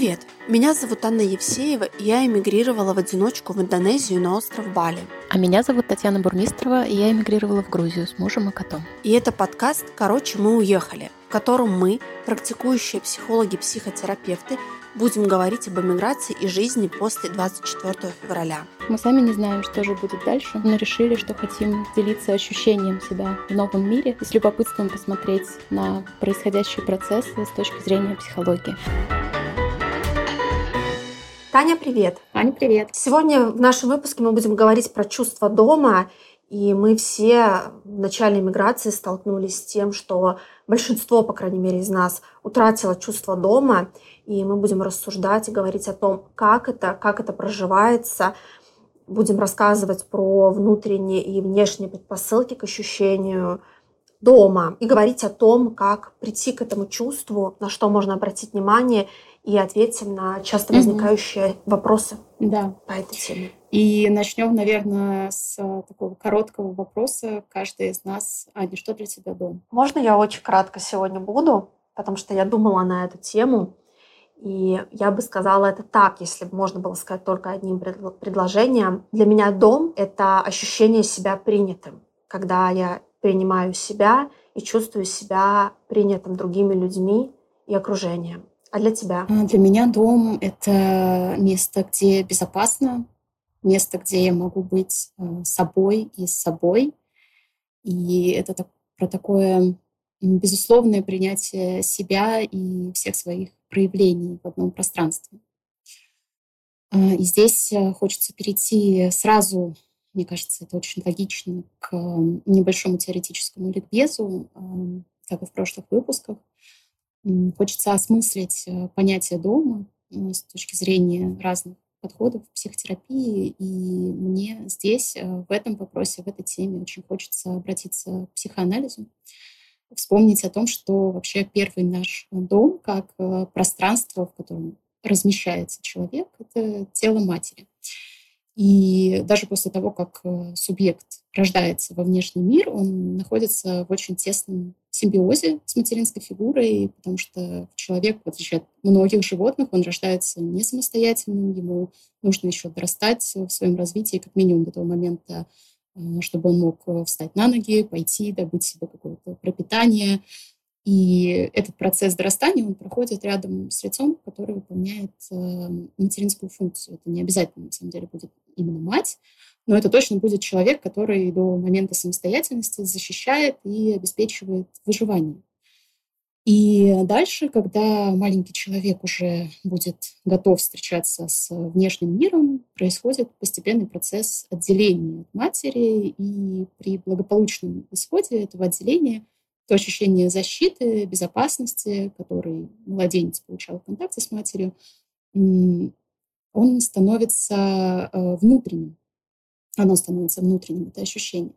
Привет! Меня зовут Анна Евсеева, и я эмигрировала в одиночку в Индонезию на остров Бали. А меня зовут Татьяна Бурмистрова, и я эмигрировала в Грузию с мужем и котом. И это подкаст «Короче, мы уехали», в котором мы, практикующие психологи-психотерапевты, будем говорить об эмиграции и жизни после 24 февраля. Мы сами не знаем, что же будет дальше, но решили, что хотим делиться ощущением себя в новом мире и с любопытством посмотреть на происходящие процессы с точки зрения психологии. Таня, привет. Аня, привет. Сегодня в нашем выпуске мы будем говорить про чувство дома. И мы все в начале миграции столкнулись с тем, что большинство, по крайней мере, из нас утратило чувство дома. И мы будем рассуждать и говорить о том, как это, как это проживается. Будем рассказывать про внутренние и внешние предпосылки к ощущению дома и говорить о том, как прийти к этому чувству, на что можно обратить внимание и ответим на часто возникающие угу. вопросы да. по этой теме. И начнем, наверное, с э, такого короткого вопроса. Каждый из нас, Аня, что для тебя дом? Можно я очень кратко сегодня буду, потому что я думала на эту тему. И я бы сказала это так, если бы можно было сказать только одним предложением. Для меня дом — это ощущение себя принятым, когда я принимаю себя и чувствую себя принятым другими людьми и окружением. А для тебя? А, для меня дом — это место, где безопасно, место, где я могу быть э, собой и с собой. И это так, про такое безусловное принятие себя и всех своих проявлений в одном пространстве. А, и здесь э, хочется перейти сразу, мне кажется, это очень логично, к небольшому теоретическому ликбезу, как и в прошлых выпусках. Хочется осмыслить э, понятие дома э, с точки зрения разных подходов психотерапии. И мне здесь, э, в этом вопросе, в этой теме очень хочется обратиться к психоанализу, вспомнить о том, что вообще первый наш дом, как пространство, в котором размещается человек, это тело матери. И даже после того, как субъект рождается во внешний мир, он находится в очень тесном симбиозе с материнской фигурой, потому что человек, в отличие от многих животных, он рождается не самостоятельным, ему нужно еще дорастать в своем развитии как минимум до того момента, э, чтобы он мог э, встать на ноги, пойти, добыть себе какое-то пропитание. И этот процесс дорастания, он проходит рядом с лицом, который выполняет э, материнскую функцию. Это не обязательно, на самом деле, будет именно мать, но это точно будет человек, который до момента самостоятельности защищает и обеспечивает выживание. И дальше, когда маленький человек уже будет готов встречаться с внешним миром, происходит постепенный процесс отделения от матери, и при благополучном исходе этого отделения то ощущение защиты, безопасности, который младенец получал в контакте с матерью, он становится э, внутренним оно становится внутренним, это ощущение.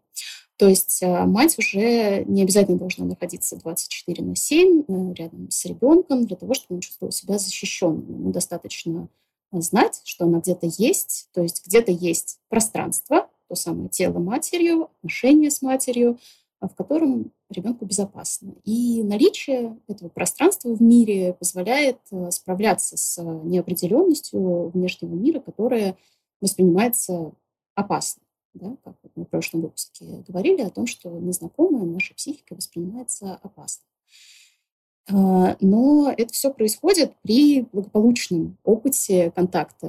То есть а, мать уже не обязательно должна находиться 24 на 7 э, рядом с ребенком для того, чтобы он чувствовал себя защищенным. Ему достаточно знать, что она где-то есть, то есть где-то есть пространство, то самое тело матерью, отношения с матерью, в котором ребенку безопасно. И наличие этого пространства в мире позволяет э, справляться с неопределенностью внешнего мира, которая воспринимается опасно. Да, как мы в прошлом выпуске говорили о том, что незнакомое нашей психикой воспринимается опасно. А, но это все происходит при благополучном опыте контакта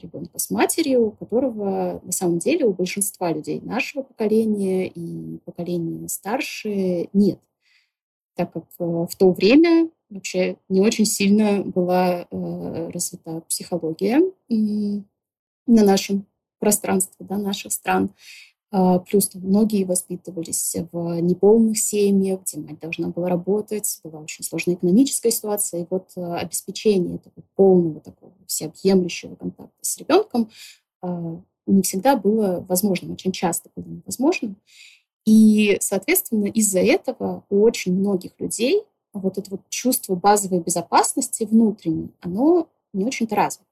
ребенка с матерью, которого на самом деле у большинства людей нашего поколения и поколения старше нет. Так как э, в то время вообще не очень сильно была э, развита психология на нашем пространстве да, наших стран. А, плюс многие воспитывались в неполных семьях, где мать должна была работать, была очень сложная экономическая ситуация. И вот а, обеспечение такого полного, такого всеобъемлющего контакта с ребенком а, не всегда было возможным, очень часто было невозможным. И, соответственно, из-за этого у очень многих людей вот это вот чувство базовой безопасности внутренней, оно не очень-то развито.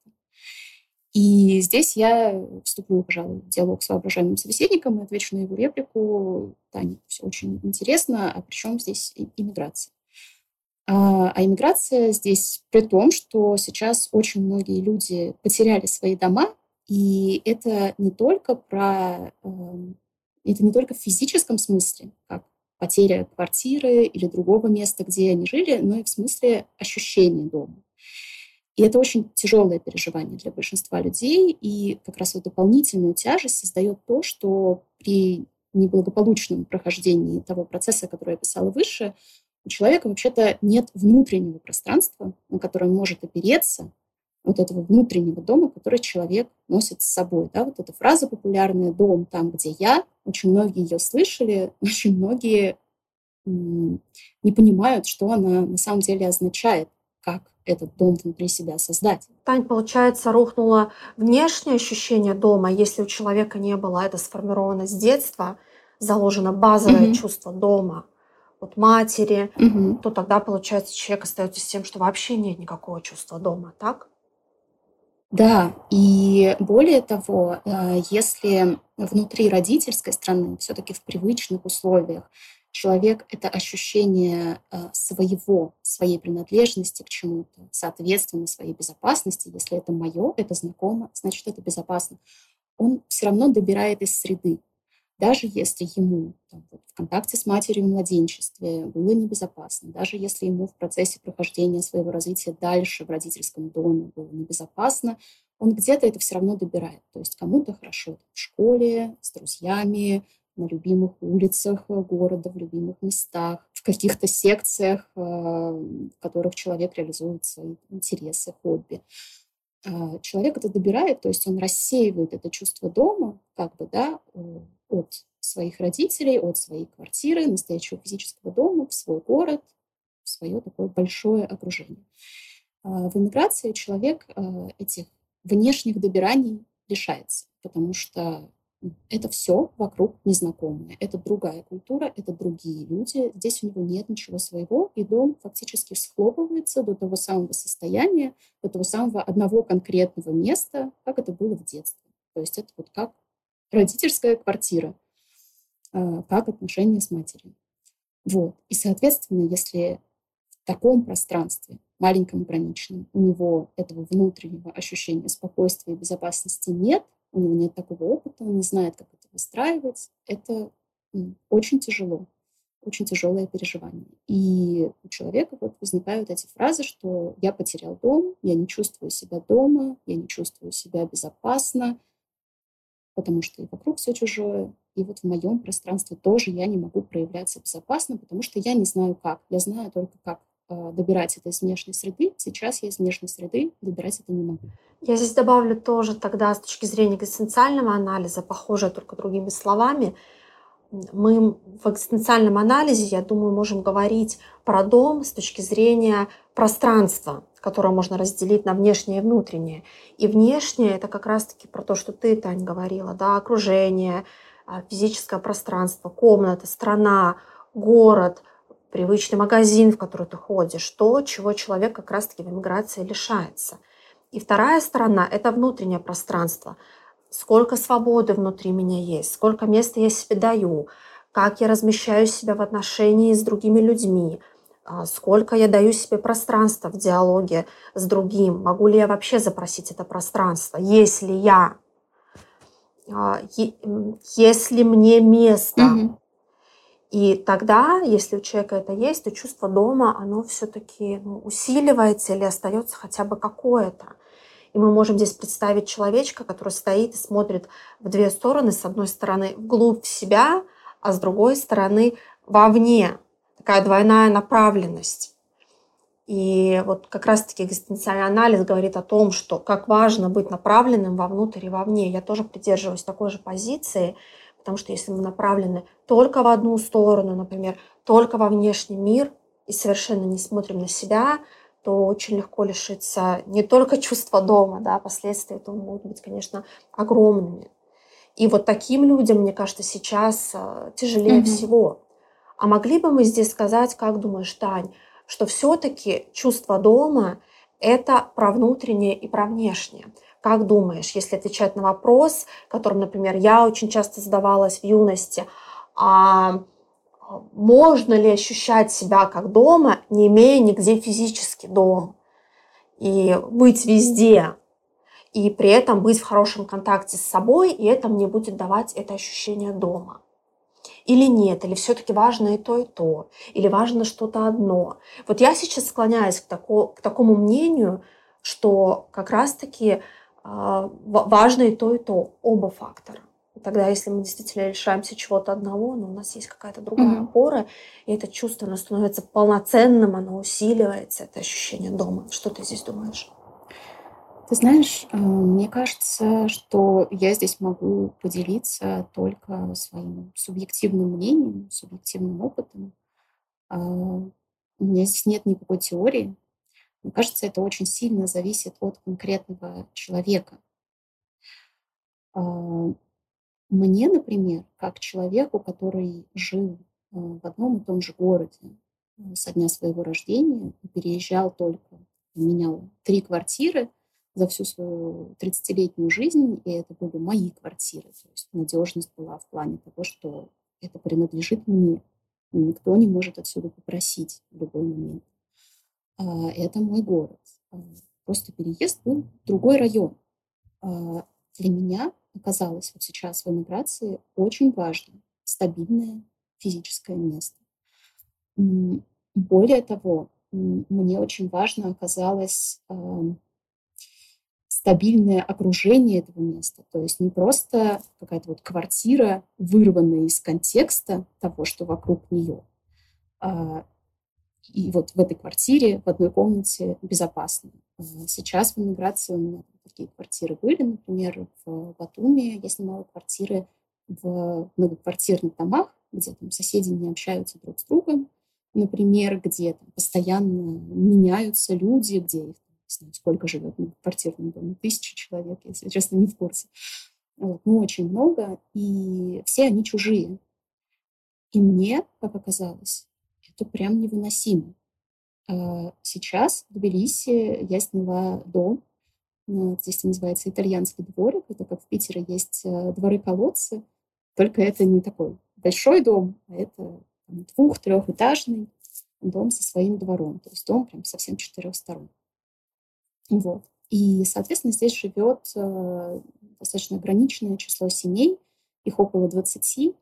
И здесь я вступлю, пожалуй, в диалог с воображаемым собеседником и отвечу на его реплику. Таня, все очень интересно, а при чем здесь иммиграция? А, а иммиграция здесь при том, что сейчас очень многие люди потеряли свои дома, и это не только про эм, это не только в физическом смысле, как потеря квартиры или другого места, где они жили, но и в смысле ощущения дома. И это очень тяжелое переживание для большинства людей, и как раз вот дополнительную тяжесть создает то, что при неблагополучном прохождении того процесса, который я писала выше, у человека вообще-то нет внутреннего пространства, на которое он может опереться, вот этого внутреннего дома, который человек носит с собой. Да? Вот эта фраза популярная «дом там, где я», очень многие ее слышали, очень многие не понимают, что она на самом деле означает, как этот дом внутри себя создать. Тань, получается, рухнуло внешнее ощущение дома. Если у человека не было это сформировано с детства, заложено базовое угу. чувство дома от матери, угу. то тогда, получается, человек остается с тем, что вообще нет никакого чувства дома, так? Да, и более того, э, если внутри родительской страны, все-таки в привычных условиях, человек — это ощущение э, своего, своей принадлежности к чему-то, соответственно, своей безопасности, если это мое, это знакомо, значит, это безопасно, он все равно добирает из среды. Даже если ему там, вот, в контакте с матерью в младенчестве было небезопасно, даже если ему в процессе прохождения своего развития дальше в родительском доме было небезопасно, он где-то это все равно добирает. То есть кому-то хорошо в школе, с друзьями, на любимых улицах города, в любимых местах, в каких-то секциях, э, в которых человек реализует свои интересы, хобби. А, человек это добирает, то есть он рассеивает это чувство дома, как бы, да, от своих родителей, от своей квартиры, настоящего физического дома в свой город, в свое такое большое окружение. В эмиграции человек этих внешних добираний лишается, потому что это все вокруг незнакомое. Это другая культура, это другие люди. Здесь у него нет ничего своего, и дом фактически схлопывается до того самого состояния, до того самого одного конкретного места, как это было в детстве. То есть это вот как родительская квартира, а, как отношения с матерью. Вот. И, соответственно, если в таком пространстве, маленьком ограниченном, у него этого внутреннего ощущения спокойствия и безопасности нет, у него нет такого опыта, он не знает, как это выстраивать, это очень тяжело, очень тяжелое переживание. И у человека вот возникают эти фразы, что я потерял дом, я не чувствую себя дома, я не чувствую себя безопасно, потому что и вокруг все чужое, и вот в моем пространстве тоже я не могу проявляться безопасно, потому что я не знаю как. Я знаю только как добирать это из внешней среды. Сейчас я из внешней среды добирать это не могу. Я здесь добавлю тоже тогда с точки зрения экзистенциального анализа, похоже только другими словами, мы в экзистенциальном анализе, я думаю, можем говорить про дом с точки зрения пространства, которое можно разделить на внешнее и внутреннее. И внешнее – это как раз-таки про то, что ты, Тань, говорила, да, окружение, а, физическое пространство, комната, страна, город, привычный магазин, в который ты ходишь, то, чего человек как раз-таки в эмиграции лишается. И вторая сторона – это внутреннее пространство. Сколько свободы внутри меня есть, сколько места я себе даю, как я размещаю себя в отношении с другими людьми – а, сколько я даю себе пространства в диалоге с другим, могу ли я вообще запросить это пространство, если я, а, если мне место. Угу. И тогда, если у человека это есть, то чувство дома, оно все-таки ну, усиливается или остается хотя бы какое-то. И мы можем здесь представить человечка, который стоит и смотрит в две стороны. С одной стороны, вглубь себя, а с другой стороны, вовне такая двойная направленность. И вот как раз-таки экзистенциальный анализ говорит о том, что как важно быть направленным вовнутрь и вовне. Я тоже придерживаюсь такой же позиции, потому что если мы направлены только в одну сторону, например, только во внешний мир и совершенно не смотрим на себя, то очень легко лишиться не только чувства дома, да, последствия этого могут быть, конечно, огромными. И вот таким людям, мне кажется, сейчас э, тяжелее mm-hmm. всего. А могли бы мы здесь сказать, как думаешь, Тань, что все-таки чувство дома – это про внутреннее и про внешнее? Как думаешь, если отвечать на вопрос, которым, например, я очень часто задавалась в юности, а можно ли ощущать себя как дома, не имея нигде физически дом, и быть везде, и при этом быть в хорошем контакте с собой, и это мне будет давать это ощущение дома. Или нет, или все-таки важно и то, и то, или важно что-то одно. Вот я сейчас склоняюсь к, тако, к такому мнению, что как раз-таки важно и то, и то, оба фактора. Тогда, если мы действительно лишаемся чего-то одного, но у нас есть какая-то другая mm-hmm. опора, и это чувство оно становится полноценным, оно усиливается, это ощущение дома. Что ты здесь думаешь? Ты знаешь, э, мне кажется, что я здесь могу поделиться только своим субъективным мнением, субъективным опытом. А, у меня здесь нет никакой теории. Мне кажется, это очень сильно зависит от конкретного человека. А, мне, например, как человеку, который жил э, в одном и том же городе э, со дня своего рождения, переезжал только, менял три квартиры за всю свою 30-летнюю жизнь, и это были мои квартиры. То есть надежность была в плане того, что это принадлежит мне. Никто не может отсюда попросить в любой момент. А, это мой город. А, просто переезд был в другой район. Для меня оказалось вот сейчас в эмиграции очень важно стабильное физическое место. Более того, мне очень важно оказалось стабильное окружение этого места. То есть не просто какая-то вот квартира, вырванная из контекста того, что вокруг нее. А, и вот в этой квартире, в одной комнате безопасно. А сейчас в эмиграции у меня такие квартиры были. Например, в Батуми я снимала квартиры в многоквартирных домах, где там соседи не общаются друг с другом, например, где там постоянно меняются люди, где их не знаю, сколько живет в квартирном доме, тысячи человек, если честно, не в курсе. Вот, ну, очень много, и все они чужие. И мне, как оказалось, это прям невыносимо. А сейчас в Тбилиси я сняла дом ну, здесь называется итальянский дворик. Это как в Питере есть э, дворы-колодцы. Только это не такой большой дом, а это двух-трехэтажный дом со своим двором. То есть дом прям совсем четырех сторон. Вот. И, соответственно, здесь живет э, достаточно ограниченное число семей, их около 20,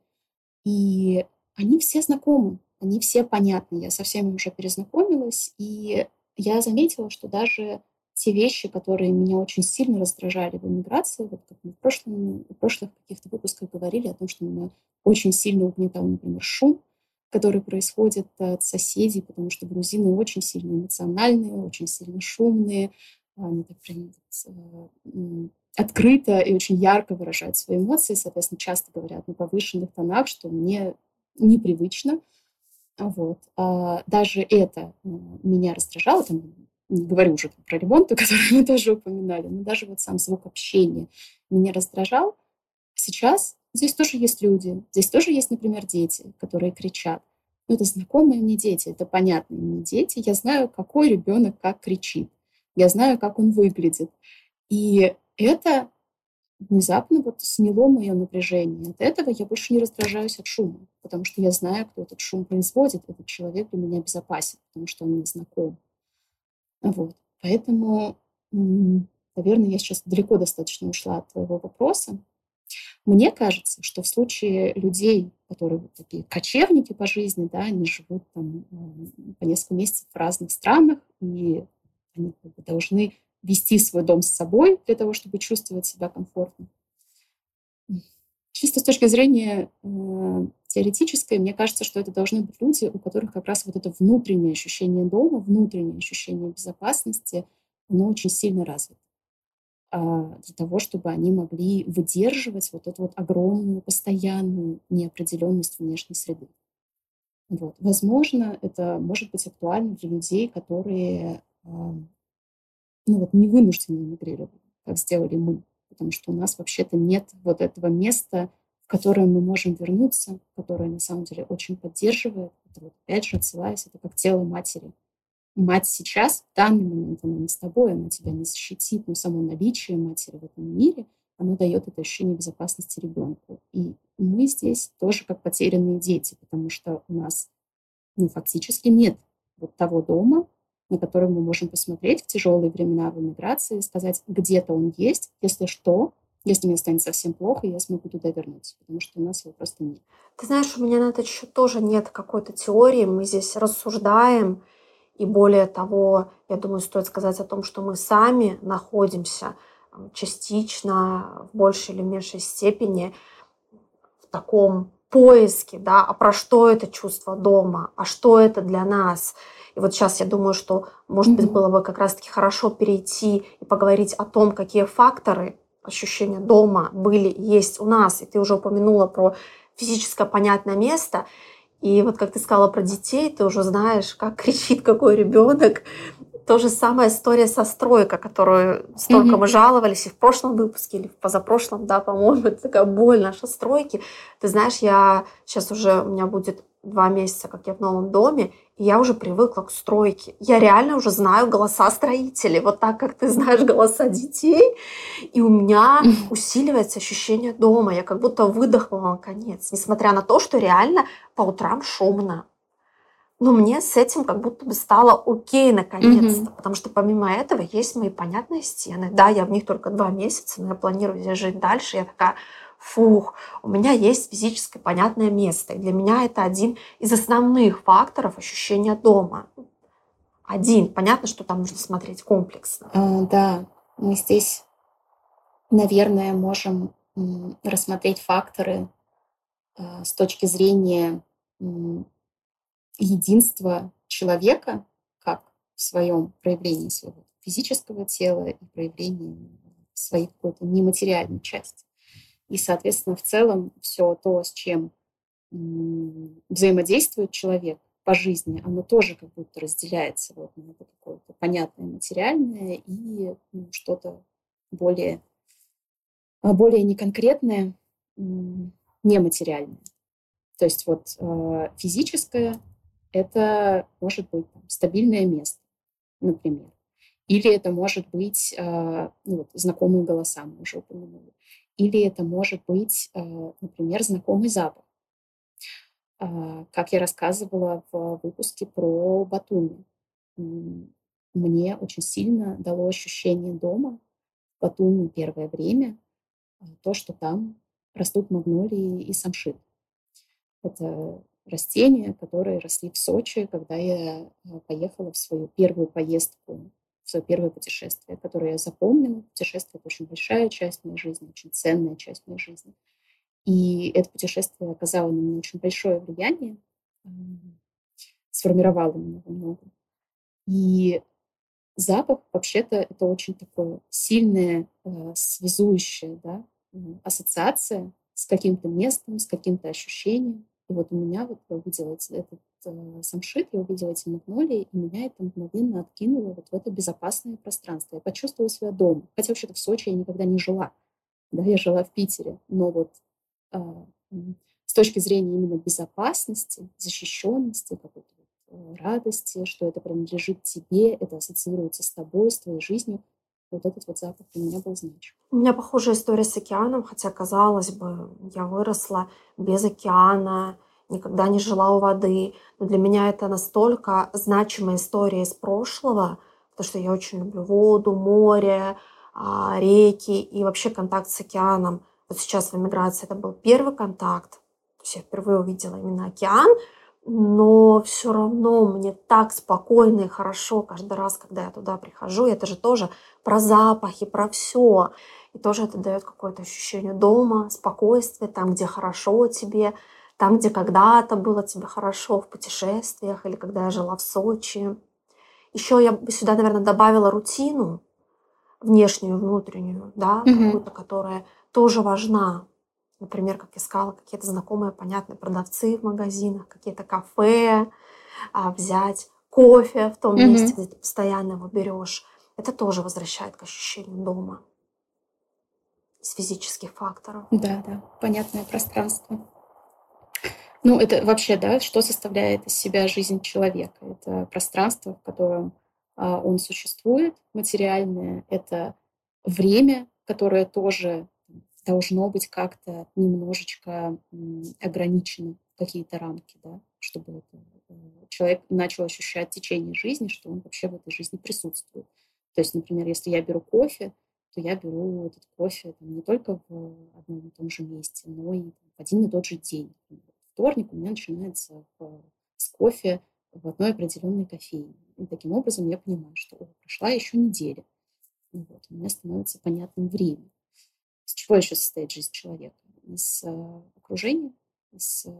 и они все знакомы, они все понятны. Я со всеми уже перезнакомилась, и я заметила, что даже те вещи, которые меня очень сильно раздражали в эмиграции, вот как мы в, прошлом, в прошлых каких-то выпусках говорили о том, что меня очень сильно угнетал, например, шум, который происходит от соседей, потому что грузины очень сильно эмоциональные, очень сильно шумные, они так прям открыто и очень ярко выражают свои эмоции, соответственно, часто говорят на повышенных тонах, что мне непривычно. Вот. А даже это э, меня раздражало, там, не говорю уже про ремонт, который мы тоже упоминали, но даже вот сам звук общения меня раздражал. Сейчас здесь тоже есть люди, здесь тоже есть, например, дети, которые кричат. Но это знакомые мне дети, это понятные мне дети. Я знаю, какой ребенок как кричит. Я знаю, как он выглядит. И это внезапно вот сняло мое напряжение. От этого я больше не раздражаюсь от шума, потому что я знаю, кто этот шум производит. Этот человек для меня безопасен, потому что он мне знаком. Вот. Поэтому, наверное, я сейчас далеко достаточно ушла от твоего вопроса. Мне кажется, что в случае людей, которые вот такие кочевники по жизни, да, они живут там по несколько месяцев в разных странах, и они как бы должны вести свой дом с собой для того, чтобы чувствовать себя комфортно. Чисто с точки зрения э, теоретической, мне кажется, что это должны быть люди, у которых как раз вот это внутреннее ощущение дома, внутреннее ощущение безопасности, оно очень сильно развито а, для того, чтобы они могли выдерживать вот эту вот огромную, постоянную неопределенность внешней среды. Вот. Возможно, это может быть актуально для людей, которые ну, вот, не вынуждены эмигрировать, как сделали мы потому что у нас вообще-то нет вот этого места, в которое мы можем вернуться, которое на самом деле очень поддерживает. Это вот опять же отсылаясь, это как тело матери. Мать сейчас, в данный момент, она не с тобой, она тебя не защитит, но само наличие матери в этом мире, оно дает это ощущение безопасности ребенку. И мы здесь тоже как потерянные дети, потому что у нас ну, фактически нет вот того дома, на который мы можем посмотреть в тяжелые времена в эмиграции сказать, где-то он есть, если что, если мне станет совсем плохо, я смогу туда вернуться, потому что у нас его просто нет. Ты знаешь, у меня на этот счет тоже нет какой-то теории, мы здесь рассуждаем, и более того, я думаю, стоит сказать о том, что мы сами находимся частично, в большей или меньшей степени в таком поиске, да, а про что это чувство дома, а что это для нас. И вот сейчас я думаю, что, может быть, было бы как раз-таки хорошо перейти и поговорить о том, какие факторы ощущения дома были, есть у нас. И ты уже упомянула про физическое понятное место. И вот как ты сказала про детей, ты уже знаешь, как кричит какой ребенок. То же самая история со стройкой, которую столько mm-hmm. мы жаловались и в прошлом выпуске, или в позапрошлом, да, по-моему, это такая боль наша стройки. Ты знаешь, я сейчас уже, у меня будет два месяца, как я в новом доме, и я уже привыкла к стройке. Я реально уже знаю голоса строителей, вот так, как ты знаешь голоса детей. И у меня усиливается ощущение дома. Я как будто выдохнула наконец, несмотря на то, что реально по утрам шумно. Но мне с этим как будто бы стало окей наконец-то, mm-hmm. потому что помимо этого есть мои понятные стены. Да, я в них только два месяца, но я планирую здесь жить дальше. Я такая, фух, у меня есть физическое понятное место. И для меня это один из основных факторов ощущения дома. Один. Понятно, что там нужно смотреть комплексно. А, да, мы здесь, наверное, можем рассмотреть факторы а, с точки зрения единства человека, как в своем проявлении своего физического тела и проявлении своей какой-то нематериальной части. И, соответственно, в целом все то, с чем взаимодействует человек по жизни, оно тоже как будто разделяется вот на это какое-то понятное материальное и ну, что-то более, а, более неконкретное, нематериальное. То есть вот э, физическое — это может быть там, стабильное место, например. Или это может быть э, ну, вот, знакомые голоса, мы уже упомянули. Или это может быть, э, например, знакомый запах. А, как я рассказывала в выпуске про Батуми. Мне очень сильно дало ощущение дома в Батуми первое время а, то, что там растут магнолии и самшит. Это растения, которые росли в Сочи, когда я э, поехала в свою первую поездку свое первое путешествие, которое я запомнила. Путешествие — это очень большая часть моей жизни, очень ценная часть моей жизни. И это путешествие оказало на меня очень большое влияние, сформировало меня во многом. И запах, вообще-то, это очень такое сильное, э, связующее, да, ассоциация с каким-то местом, с каким-то ощущением. И вот у меня вот я увидела этот э, самшит, я увидела эти магнолии, и меня это мгновенно откинуло вот в это безопасное пространство. Я почувствовала себя дома. Хотя вообще-то в Сочи я никогда не жила. Да, я жила в Питере. Но вот э, с точки зрения именно безопасности, защищенности, какой-то э, радости, что это принадлежит тебе, это ассоциируется с тобой, с твоей жизнью, вот этот вот запах для меня был значим. У меня похожая история с океаном, хотя, казалось бы, я выросла без океана, никогда не жила у воды. Но для меня это настолько значимая история из прошлого, потому что я очень люблю воду, море, а, реки и вообще контакт с океаном. Вот сейчас в эмиграции это был первый контакт. То есть я впервые увидела именно океан, но все равно мне так спокойно и хорошо каждый раз, когда я туда прихожу. Это же тоже про запахи, про все. И тоже это дает какое-то ощущение дома, спокойствия, там, где хорошо тебе, там, где когда-то было тебе хорошо в путешествиях или когда я жила в Сочи. Еще я бы сюда, наверное, добавила рутину, внешнюю, внутреннюю, да, mm-hmm. какую-то, которая тоже важна. Например, как я сказала, какие-то знакомые, понятные продавцы в магазинах, какие-то кафе, а, взять кофе в том mm-hmm. месте, где ты постоянно его берешь. Это тоже возвращает к ощущению дома из физических факторов. Да, да, понятное пространство. Ну, это вообще, да, что составляет из себя жизнь человека? Это пространство, в котором а, он существует, материальное, это время, которое тоже должно быть как-то немножечко ограничено какие-то рамки, да, чтобы это, человек начал ощущать течение жизни, что он вообще в этой жизни присутствует. То есть, например, если я беру кофе, то я беру этот кофе там, не только в одном и том же месте, но и в один и тот же день. Вторник у меня начинается с кофе в одной определенной кофейне. И таким образом я понимаю, что о, прошла еще неделя. Вот, у меня становится понятным время. Из чего еще состоит жизнь человека? Из э, окружения, из э,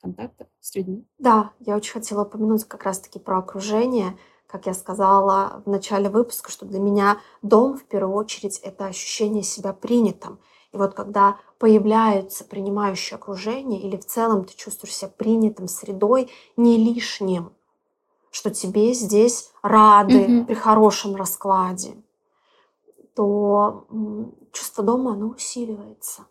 контактов с людьми? Да, я очень хотела упомянуть как раз-таки про окружение. Как я сказала в начале выпуска, что для меня дом в первую очередь это ощущение себя принятым. И вот когда появляется принимающее окружение или в целом ты чувствуешь себя принятым средой, не лишним, что тебе здесь рады mm-hmm. при хорошем раскладе, то чувство дома, оно усиливается.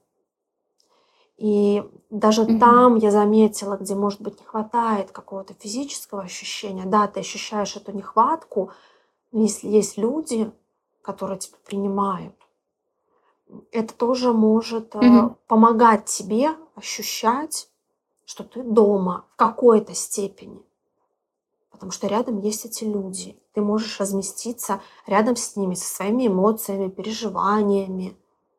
И даже mm-hmm. там я заметила, где, может быть, не хватает какого-то физического ощущения, да, ты ощущаешь эту нехватку, но если есть люди, которые тебя принимают, это тоже может mm-hmm. помогать тебе ощущать, что ты дома в какой-то степени. Потому что рядом есть эти люди. Ты можешь разместиться рядом с ними, со своими эмоциями, переживаниями,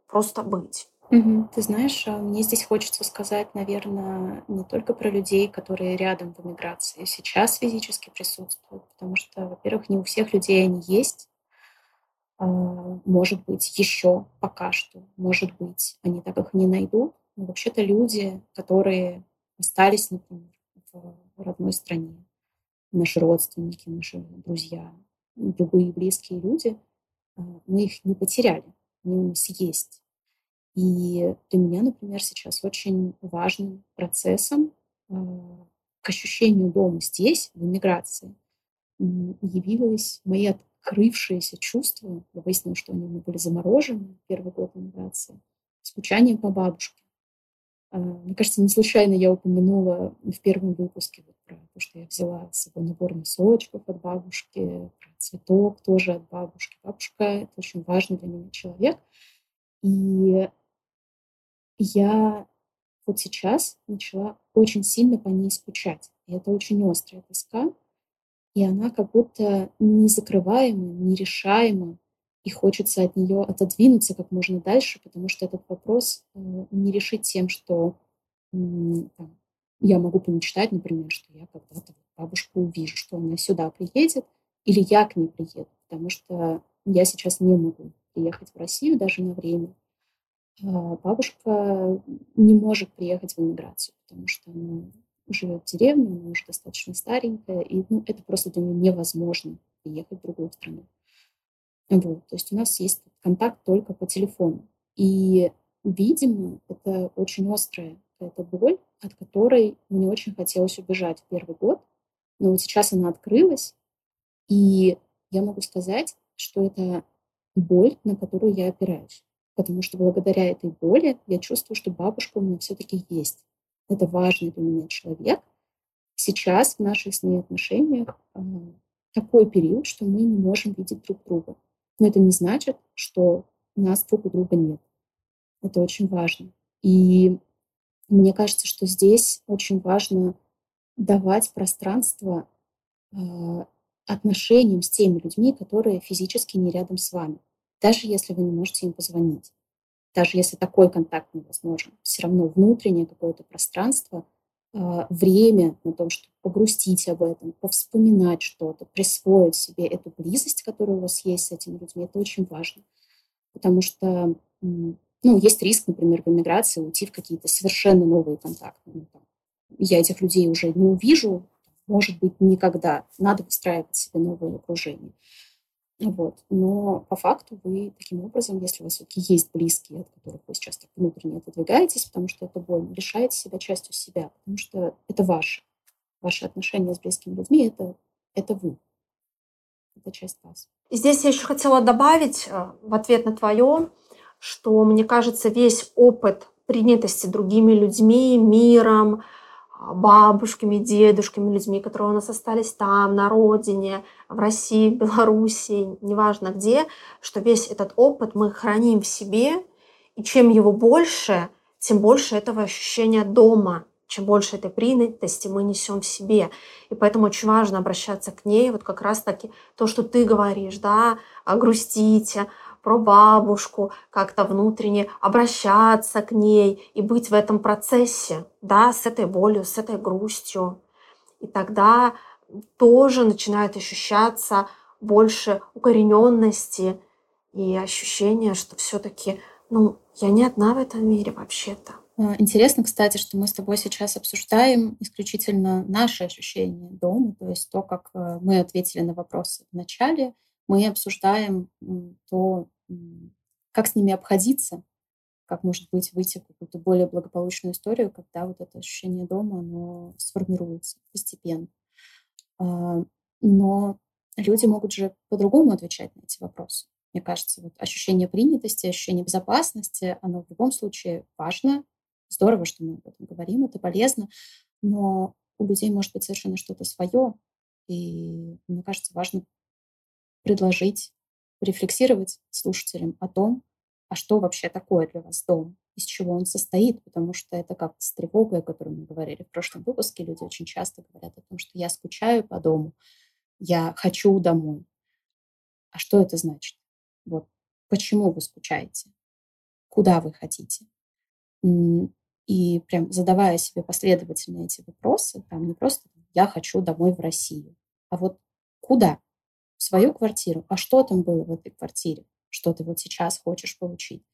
просто быть. Угу. Ты знаешь, а, мне здесь хочется сказать, наверное, не только про людей, которые рядом в эмиграции сейчас физически присутствуют, потому что, во-первых, не у всех людей они есть. А, может быть, еще пока что, может быть, они так их не найдут. Но вообще-то люди, которые остались, например, в родной стране, наши родственники, наши друзья, любые близкие люди, а, мы их не потеряли, они у нас есть. И для меня, например, сейчас очень важным процессом э, к ощущению дома здесь, в эмиграции, явилось мои открывшиеся чувства. Я выяснила, что они у меня были заморожены первый год эмиграции. Скучание по бабушке. Э, мне кажется, не случайно я упомянула в первом выпуске вот про то, что я взяла с собой набор носочков от бабушки, про цветок тоже от бабушки. Бабушка — это очень важный для меня человек. И я вот сейчас начала очень сильно по ней скучать. И это очень острая тоска. И она как будто незакрываема, нерешаема. И хочется от нее отодвинуться как можно дальше, потому что этот вопрос э, не решить тем, что там, я могу помечтать, например, что я когда-то бабушку увижу, что она сюда приедет, или я к ней приеду, потому что я сейчас не могу приехать в Россию даже на время. А, бабушка не может приехать в эмиграцию, потому что она живет в деревне, она уже достаточно старенькая, и ну, это просто для нее невозможно приехать в другую страну. Вот, то есть у нас есть контакт только по телефону. И, видимо, это очень острая какая-то боль, от которой мне очень хотелось убежать в первый год. Но вот сейчас она открылась, и я могу сказать, что это боль, на которую я опираюсь потому что благодаря этой боли я чувствую, что бабушка у меня все-таки есть. Это важный для меня человек. Сейчас в наших с ней отношениях э, такой период, что мы не можем видеть друг друга. Но это не значит, что нас друг у друга нет. Это очень важно. И мне кажется, что здесь очень важно давать пространство э, отношениям с теми людьми, которые физически не рядом с вами даже если вы не можете им позвонить, даже если такой контакт невозможен, все равно внутреннее какое-то пространство, время на том, чтобы погрустить об этом, повспоминать что-то, присвоить себе эту близость, которая у вас есть с этими людьми, это очень важно. Потому что ну, есть риск, например, в эмиграции уйти в какие-то совершенно новые контакты. Ну, я этих людей уже не увижу, может быть, никогда. Надо выстраивать себе новое окружение. Вот. Но по факту вы таким образом, если у вас все-таки есть близкие, от которых вы сейчас так внутренне отодвигаетесь, потому что это больно, лишаете себя частью себя, потому что это ваше. Ваши отношения с близкими людьми это, — это вы. Это часть вас. Здесь я еще хотела добавить э, в ответ на твое, что, мне кажется, весь опыт принятости другими людьми, миром, бабушками, дедушками, людьми, которые у нас остались там, на родине, в России, в Белоруссии, неважно где, что весь этот опыт мы храним в себе, И чем его больше, тем больше этого ощущения дома. Чем больше этой принятости мы несем в себе. И поэтому очень важно обращаться к ней. Вот как раз-таки то, что ты говоришь, да, грустите, про бабушку, как-то внутренне обращаться к ней и быть в этом процессе, да, с этой болью, с этой грустью. И тогда тоже начинает ощущаться больше укорененности и ощущение, что все-таки, ну, я не одна в этом мире вообще-то. А, интересно, кстати, что мы с тобой сейчас обсуждаем исключительно наши ощущения дома, то есть то, как э, мы ответили на вопросы в начале, мы обсуждаем то, как с ними обходиться, как, может быть, выйти в какую-то более благополучную историю, когда вот это ощущение дома, оно сформируется постепенно. А, но люди могут же по-другому отвечать на эти вопросы. Мне кажется, вот ощущение принятости, ощущение безопасности, оно в любом случае важно. Здорово, что мы об этом говорим, это полезно. Но у людей может быть совершенно что-то свое. И мне кажется, важно предложить, рефлексировать слушателям о том, а что вообще такое для вас дом, из чего он состоит, потому что это как с тревогой, о которой мы говорили в прошлом выпуске. Люди очень часто говорят о том, что я скучаю по дому, я хочу домой. А что это значит? Вот почему вы скучаете? Куда вы хотите? И прям задавая себе последовательно эти вопросы, там не просто «я хочу домой в Россию», а вот куда? В свою квартиру. А что там было в этой квартире? Что ты вот сейчас хочешь получить?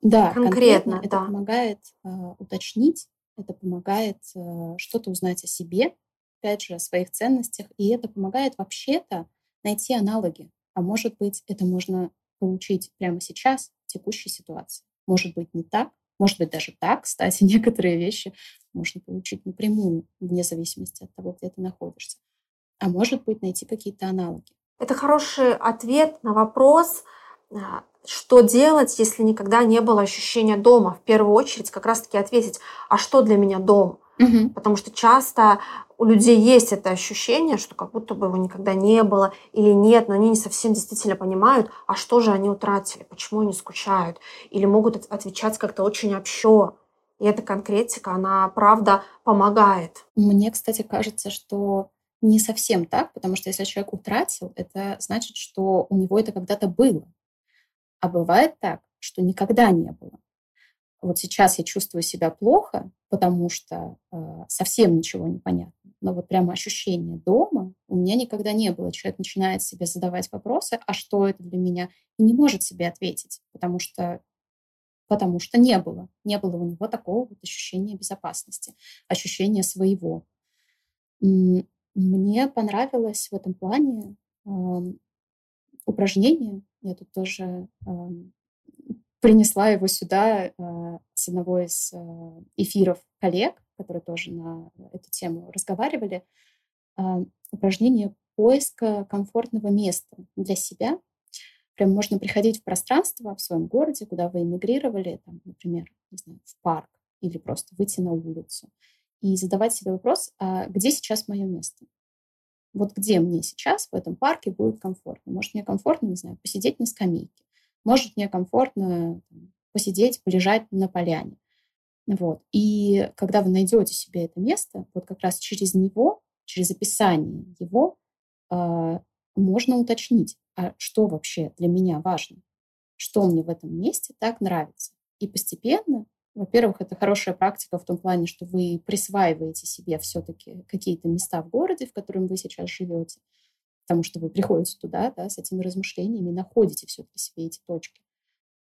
Да, конкретно, конкретно это помогает э, уточнить, это помогает э, что-то узнать о себе, опять же, о своих ценностях, и это помогает вообще-то найти аналоги. А может быть, это можно получить прямо сейчас, в текущей ситуации. Может быть, не так, может быть, даже так. Кстати, некоторые вещи можно получить напрямую, вне зависимости от того, где ты находишься. А может быть, найти какие-то аналоги. Это хороший ответ на вопрос, а, что делать, если никогда не было ощущения дома. В первую очередь как раз-таки ответить, а что для меня дом? Угу. Потому что часто у людей есть это ощущение, что как будто бы его никогда не было или нет, но они не совсем действительно понимают, а что же они утратили, почему они скучают, или могут отвечать как-то очень общо. И эта конкретика, она правда помогает. Мне, кстати, кажется, что не совсем так, потому что если человек утратил, это значит, что у него это когда-то было. А бывает так, что никогда не было вот сейчас я чувствую себя плохо, потому что э, совсем ничего не понятно. Но вот прямо ощущение дома у меня никогда не было. Человек начинает себе задавать вопросы, а что это для меня, и не может себе ответить, потому что потому что не было. Не было у него такого вот ощущения безопасности, ощущения своего. Мне понравилось в этом плане э, упражнение. Я тут тоже э, принесла его сюда э, с одного из э, эфиров коллег, которые тоже на эту тему разговаривали, э, упражнение поиска комфортного места для себя. Прям можно приходить в пространство в своем городе, куда вы эмигрировали, там, например, не знаю, в парк или просто выйти на улицу и задавать себе вопрос, а где сейчас мое место? Вот где мне сейчас в этом парке будет комфортно? Может, мне комфортно, не знаю, посидеть на скамейке, может мне комфортно посидеть, полежать на поляне. Вот. И когда вы найдете себе это место, вот как раз через него, через описание его, э, можно уточнить, а что вообще для меня важно, что мне в этом месте так нравится. И постепенно, во-первых, это хорошая практика в том плане, что вы присваиваете себе все-таки какие-то места в городе, в котором вы сейчас живете потому что вы приходите туда да, с этими размышлениями, находите все-таки себе эти точки.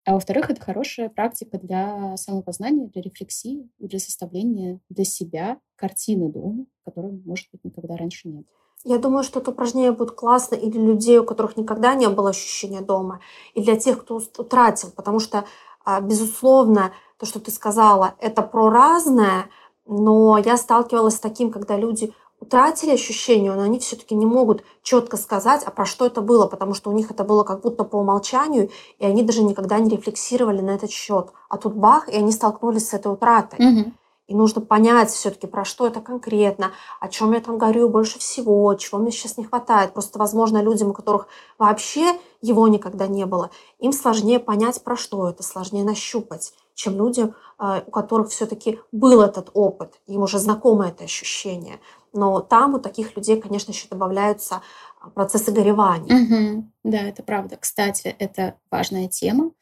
А во-вторых, это хорошая практика для самопознания, для рефлексии для составления для себя картины дома, которой, может быть, никогда раньше не было. Я думаю, что это упражнение будет классно и для людей, у которых никогда не было ощущения дома, и для тех, кто утратил, потому что, а, безусловно, то, что ты сказала, это про разное, но я сталкивалась с таким, когда люди утратили ощущение, но они все-таки не могут четко сказать, а про что это было, потому что у них это было как будто по умолчанию, и они даже никогда не рефлексировали на этот счет. А тут бах, и они столкнулись с этой утратой. Угу. И нужно понять все-таки, про что это конкретно, о чем я там говорю больше всего, чего мне сейчас не хватает. Просто, возможно, людям, у которых вообще его никогда не было, им сложнее понять, про что это, сложнее нащупать, чем людям, а, у которых все-таки был этот опыт, им уже знакомо это ощущение. Но там у таких людей, конечно, еще добавляются а, процессы горевания. Угу. Да, это правда. Кстати, это важная тема.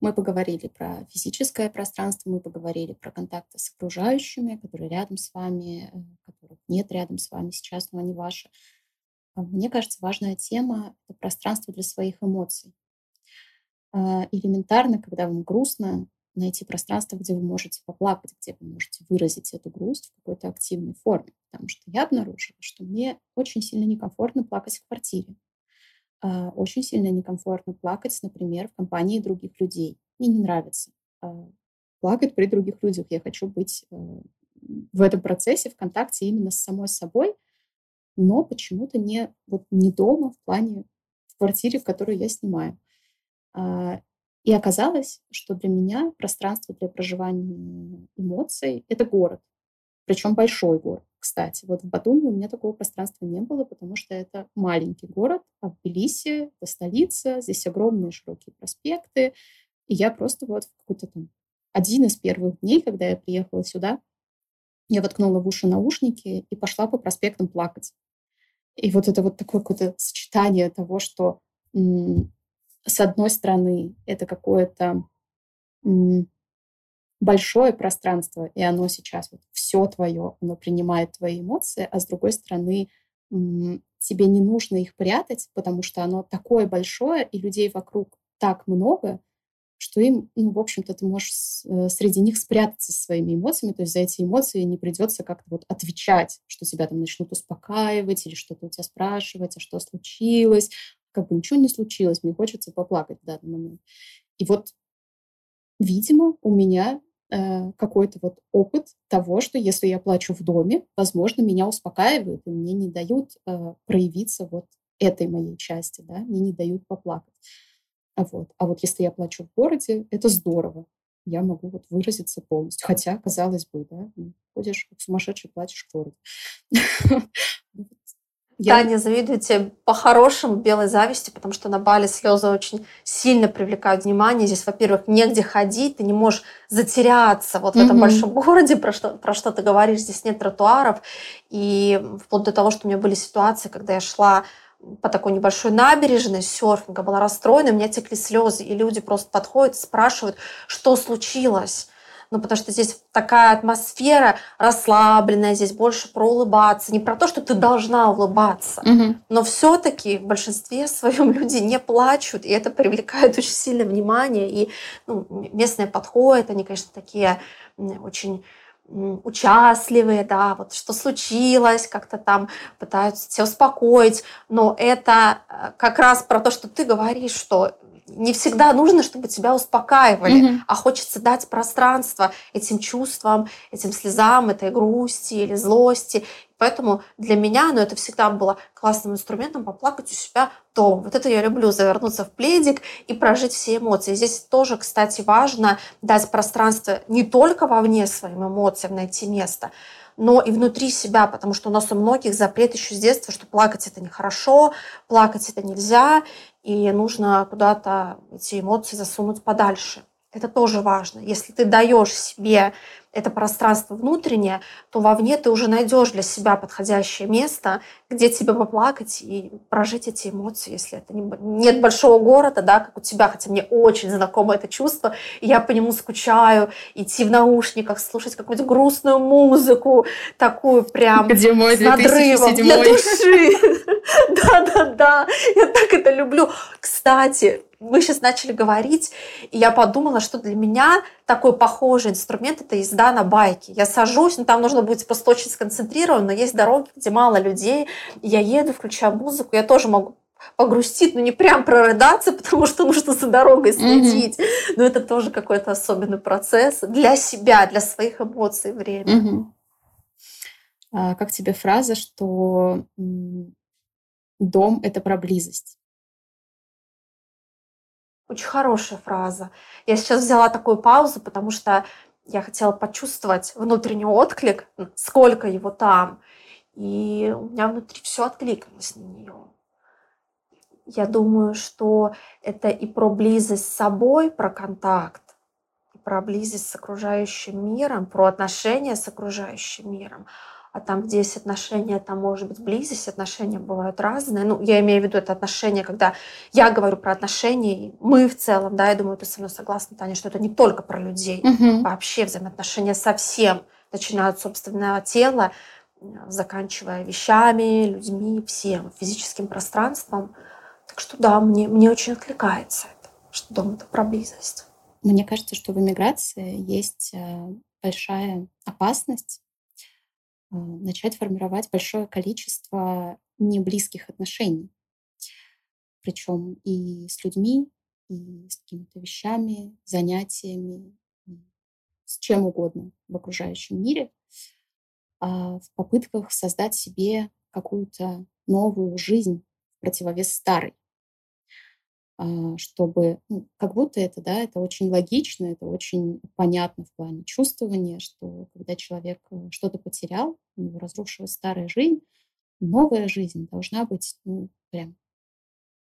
Мы поговорили про физическое пространство, мы поговорили про контакты с окружающими, которые рядом с вами, э, которых нет рядом с вами сейчас, но они ваши. А мне кажется, важная тема — это пространство для своих эмоций. Элементарно, когда вам грустно, найти пространство, где вы можете поплакать, где вы можете выразить эту грусть в какой-то активной форме. Потому что я обнаружила, что мне очень сильно некомфортно плакать в квартире. А, очень сильно некомфортно плакать, например, в компании других людей. Мне не нравится а, плакать при других людях. Я хочу быть э, в этом процессе, в контакте именно с самой собой, но почему-то не, вот не дома, в плане в квартире, в которой я снимаю. И оказалось, что для меня пространство для проживания эмоций — это город, причем большой город. Кстати, вот в Батуми у меня такого пространства не было, потому что это маленький город, а в Тбилиси это столица, здесь огромные широкие проспекты. И я просто вот в какой-то там один из первых дней, когда я приехала сюда, я воткнула в уши наушники и пошла по проспектам плакать. И вот это вот такое какое-то сочетание того, что с одной стороны это какое-то большое пространство, и оно сейчас вот все твое, оно принимает твои эмоции, а с другой стороны тебе не нужно их прятать, потому что оно такое большое, и людей вокруг так много, что им, ну, в общем-то, ты можешь э, среди них спрятаться со своими эмоциями, то есть за эти эмоции не придется как-то вот отвечать, что тебя там начнут успокаивать или что-то у тебя спрашивать, а что случилось, как бы ничего не случилось, мне хочется поплакать в данный момент. И вот, видимо, у меня Э, какой-то вот опыт того, что если я плачу в доме, возможно, меня успокаивают и мне не дают э, проявиться вот этой моей части, да, мне не дают поплакать. А вот, а вот если я плачу в городе, это здорово. Я могу вот выразиться полностью. Хотя, казалось бы, да, ну, ходишь как сумасшедший, плачешь в городе. Я... Таня завидую тебе по-хорошему белой зависти, потому что на Бали слезы очень сильно привлекают внимание. Здесь, во-первых, негде ходить, ты не можешь затеряться вот в этом mm-hmm. большом городе, про что, про что ты говоришь, здесь нет тротуаров. И вплоть до того, что у меня были ситуации, когда я шла по такой небольшой набережной серфинга, была расстроена, у меня текли слезы, и люди просто подходят, спрашивают, что случилось ну, потому что здесь такая атмосфера расслабленная, здесь больше про улыбаться, не про то, что ты должна улыбаться, угу. но все-таки в большинстве своем люди не плачут, и это привлекает очень сильное внимание, и ну, местные подходят, они, конечно, такие очень участливые, да, вот что случилось, как-то там пытаются тебя успокоить, но это э, как раз про то, что ты говоришь, что не всегда нужно, чтобы тебя успокаивали, mm-hmm. а хочется дать пространство этим чувствам, этим слезам, этой грусти или злости. Поэтому для меня ну, это всегда было классным инструментом поплакать у себя дома. Вот это я люблю, завернуться в пледик и прожить все эмоции. Здесь тоже, кстати, важно дать пространство не только вовне своим эмоциям, найти место, но и внутри себя, потому что у нас у многих запрет еще с детства, что плакать это нехорошо, плакать это нельзя, и нужно куда-то эти эмоции засунуть подальше. Это тоже важно. Если ты даешь себе это пространство внутреннее, то вовне ты уже найдешь для себя подходящее место, где тебе поплакать и прожить эти эмоции, если это не, нет большого города, да, как у тебя, хотя мне очень знакомо это чувство, и я по нему скучаю, идти в наушниках, слушать какую-то грустную музыку, такую прям где мой с надрывом для души. Да-да-да, я так это люблю. Кстати, мы сейчас начали говорить, и я подумала, что для меня такой похожий инструмент – это езда на байке. Я сажусь, ну, там нужно быть просто очень сконцентрирован, но есть дороги, где мало людей, я еду, включаю музыку, я тоже могу погрустить, но не прям прорыдаться, потому что нужно за дорогой следить. Mm-hmm. Но это тоже какой-то особенный процесс для себя, для своих эмоций время. Mm-hmm. А как тебе фраза, что дом — это про близость? Очень хорошая фраза. Я сейчас взяла такую паузу, потому что Я хотела почувствовать внутренний отклик, сколько его там. И у меня внутри все откликнулось на нее. Я думаю, что это и про близость с собой, про контакт, и про близость с окружающим миром, про отношения с окружающим миром а там, где есть отношения, там может быть близость, отношения бывают разные. Ну, я имею в виду это отношения, когда я говорю про отношения, и мы в целом, да, я думаю, ты со мной согласна, Таня, что это не только про людей, Мгм. вообще взаимоотношения со всем, начиная от собственного тела, заканчивая вещами, людьми, всем, физическим пространством. Так что да, мне, мне очень откликается это, что дом это про близость. Мне кажется, что в эмиграции есть э, большая опасность начать формировать большое количество неблизких отношений. Причем и с людьми, и с какими-то вещами, занятиями, с чем угодно в окружающем мире, а, в попытках создать себе какую-то новую жизнь в противовес старой чтобы, ну, как будто это, да, это очень логично, это очень понятно в плане чувствования, что когда человек э, что-то потерял, у него разрушилась старая жизнь, новая жизнь должна быть, ну, прям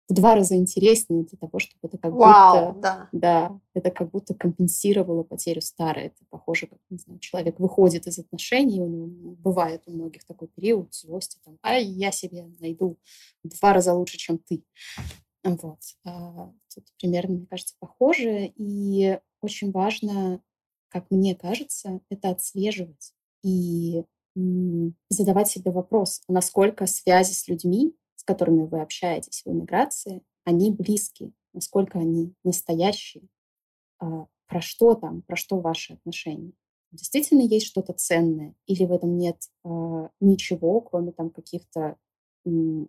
в два раза интереснее для того, чтобы это как Вау, будто, да. да, это как будто компенсировало потерю старой. Это похоже, как, не знаю, человек выходит из отношений, у него бывает у многих такой период злости, там, а я себе найду в два раза лучше, чем ты. Вот. А, Тут примерно, мне кажется, похоже. И очень важно, как мне кажется, это отслеживать и задавать себе вопрос, насколько связи с людьми, с которыми вы общаетесь в эмиграции, они близкие, насколько они настоящие, а, про что там, про что ваши отношения. Действительно есть что-то ценное, или в этом нет а, ничего, кроме там каких-то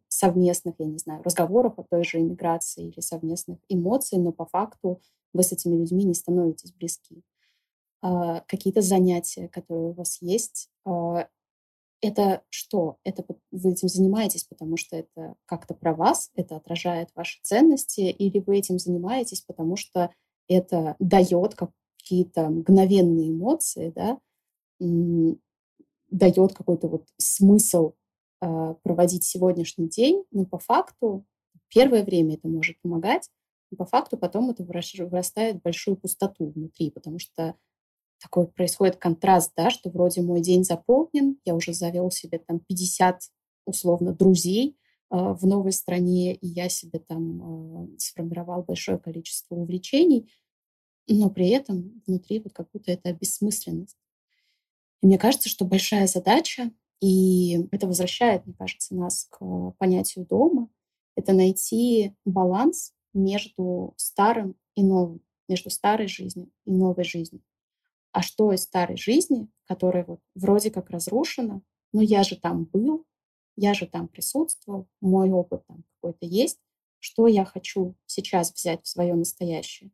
совместных, я не знаю, разговоров о той же иммиграции или совместных эмоций, но по факту вы с этими людьми не становитесь близки. А, Какие-то занятия, которые у вас есть, а, это что? Это вы этим занимаетесь, потому что это как-то про вас, это отражает ваши ценности, или вы этим занимаетесь, потому что это дает какие-то мгновенные эмоции, да, дает какой-то вот смысл проводить сегодняшний день, но по факту первое время это может помогать, но по факту потом это вырастает в большую пустоту внутри, потому что такой происходит контраст, да, что вроде мой день заполнен, я уже завел себе там 50 условно друзей а, в новой стране, и я себе там а, сформировал большое количество увлечений, но при этом внутри вот как будто это бессмысленность. И мне кажется, что большая задача, и это возвращает, мне кажется, нас к понятию дома, это найти баланс между старым и новым, между старой жизнью и новой жизнью. А что из старой жизни, которая вот вроде как разрушена, но я же там был, я же там присутствовал, мой опыт там какой-то есть, что я хочу сейчас взять в свое настоящее.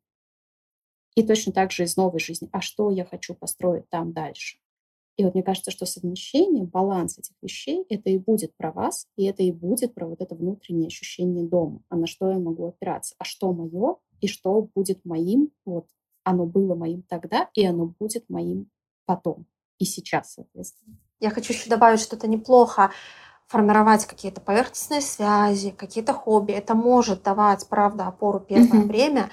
И точно так же из новой жизни, а что я хочу построить там дальше. И вот мне кажется, что совмещение, баланс этих вещей, это и будет про вас, и это и будет про вот это внутреннее ощущение дома. А на что я могу опираться? А что мое, и что будет моим? Вот оно было моим тогда, и оно будет моим потом. И сейчас, соответственно. Я хочу еще добавить, что это неплохо формировать какие-то поверхностные связи, какие-то хобби. Это может давать, правда, опору первое Мгм. время,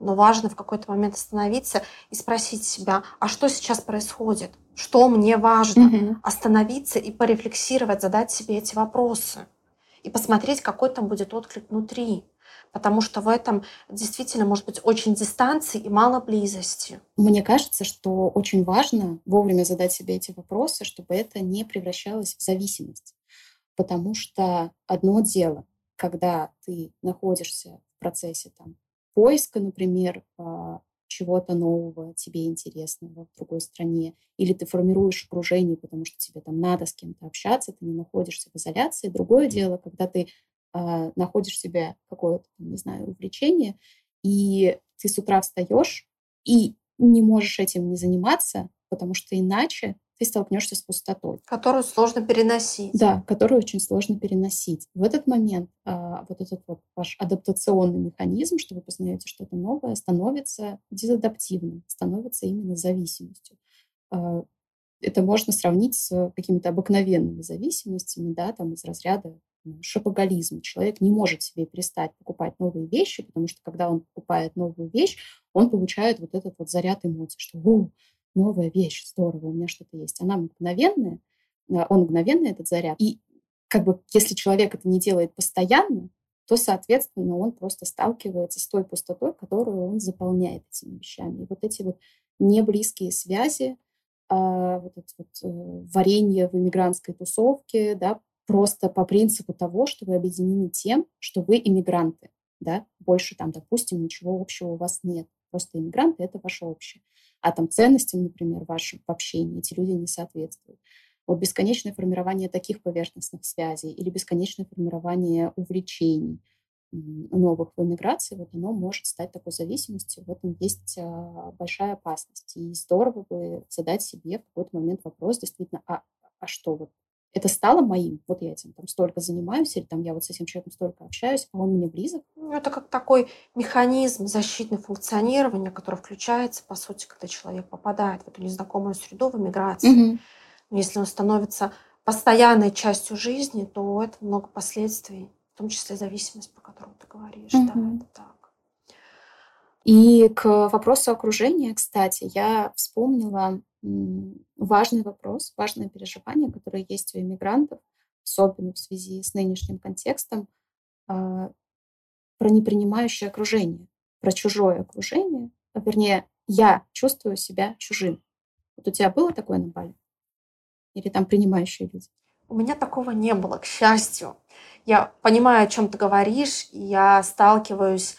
но важно в какой-то момент остановиться и спросить себя, а что сейчас происходит? Что мне важно? Мгм. Остановиться и порефлексировать, задать себе эти вопросы. И посмотреть, какой там будет отклик внутри. Потому что в этом действительно может быть очень дистанции и мало близости. Мне кажется, что очень важно вовремя задать себе эти вопросы, чтобы это не превращалось в зависимость. Потому что одно дело, когда ты находишься в процессе там, поиска, например, а, чего-то нового, тебе интересного в другой стране, или ты формируешь окружение, потому что тебе там надо с кем-то общаться, ты не находишься в изоляции. Другое дело, когда ты а, находишь в себе какое-то, не знаю, увлечение, и ты с утра встаешь и не можешь этим не заниматься, потому что иначе ты столкнешься с пустотой. Которую сложно переносить. Да, которую очень сложно переносить. В этот момент а, вот этот вот ваш адаптационный механизм, что вы познаете что-то новое, становится дезадаптивным, становится именно зависимостью. А, это можно сравнить с какими-то обыкновенными зависимостями, да, там из разряда шопоголизм. Человек не может себе перестать покупать новые вещи, потому что когда он покупает новую вещь, он получает вот этот вот заряд эмоций, что «О, новая вещь, здорово, у меня что-то есть». Она мгновенная, а, он мгновенный, этот заряд. И как бы если человек это не делает постоянно, то, соответственно, он просто сталкивается с той пустотой, которую он заполняет этими вещами. И вот эти вот неблизкие связи, а, вот это вот э, варенье в иммигрантской тусовке, да, просто по принципу того, что вы объединены тем, что вы иммигранты, да, больше там, допустим, ничего общего у вас нет. Просто иммигранты — это ваше общее. А там ценностям, например, вашим в общении эти люди не соответствуют. Вот бесконечное формирование таких поверхностных связей или бесконечное формирование увлечений новых в эмиграции, вот оно может стать такой зависимостью. В этом есть а, большая опасность. И здорово бы задать себе в какой-то момент вопрос, действительно, а, а что вот это стало моим, вот я этим там столько занимаюсь, или там я вот с этим человеком столько общаюсь, а он мне близок. Ну, это как такой механизм защитного функционирования, который включается, по сути, когда человек попадает в эту незнакомую среду в эмиграции. Угу. Если он становится постоянной частью жизни, то это много последствий, в том числе зависимость, про которую ты говоришь. Угу. Да, это так. И к вопросу окружения, кстати, я вспомнила важный вопрос, важное переживание, которое есть у иммигрантов, особенно в связи с нынешним контекстом, а, про непринимающее окружение, про чужое окружение, а вернее, я чувствую себя чужим. Вот у тебя было такое на Бали? Или там принимающие люди? У меня такого не было, к счастью. Я понимаю, о чем ты говоришь, и я сталкиваюсь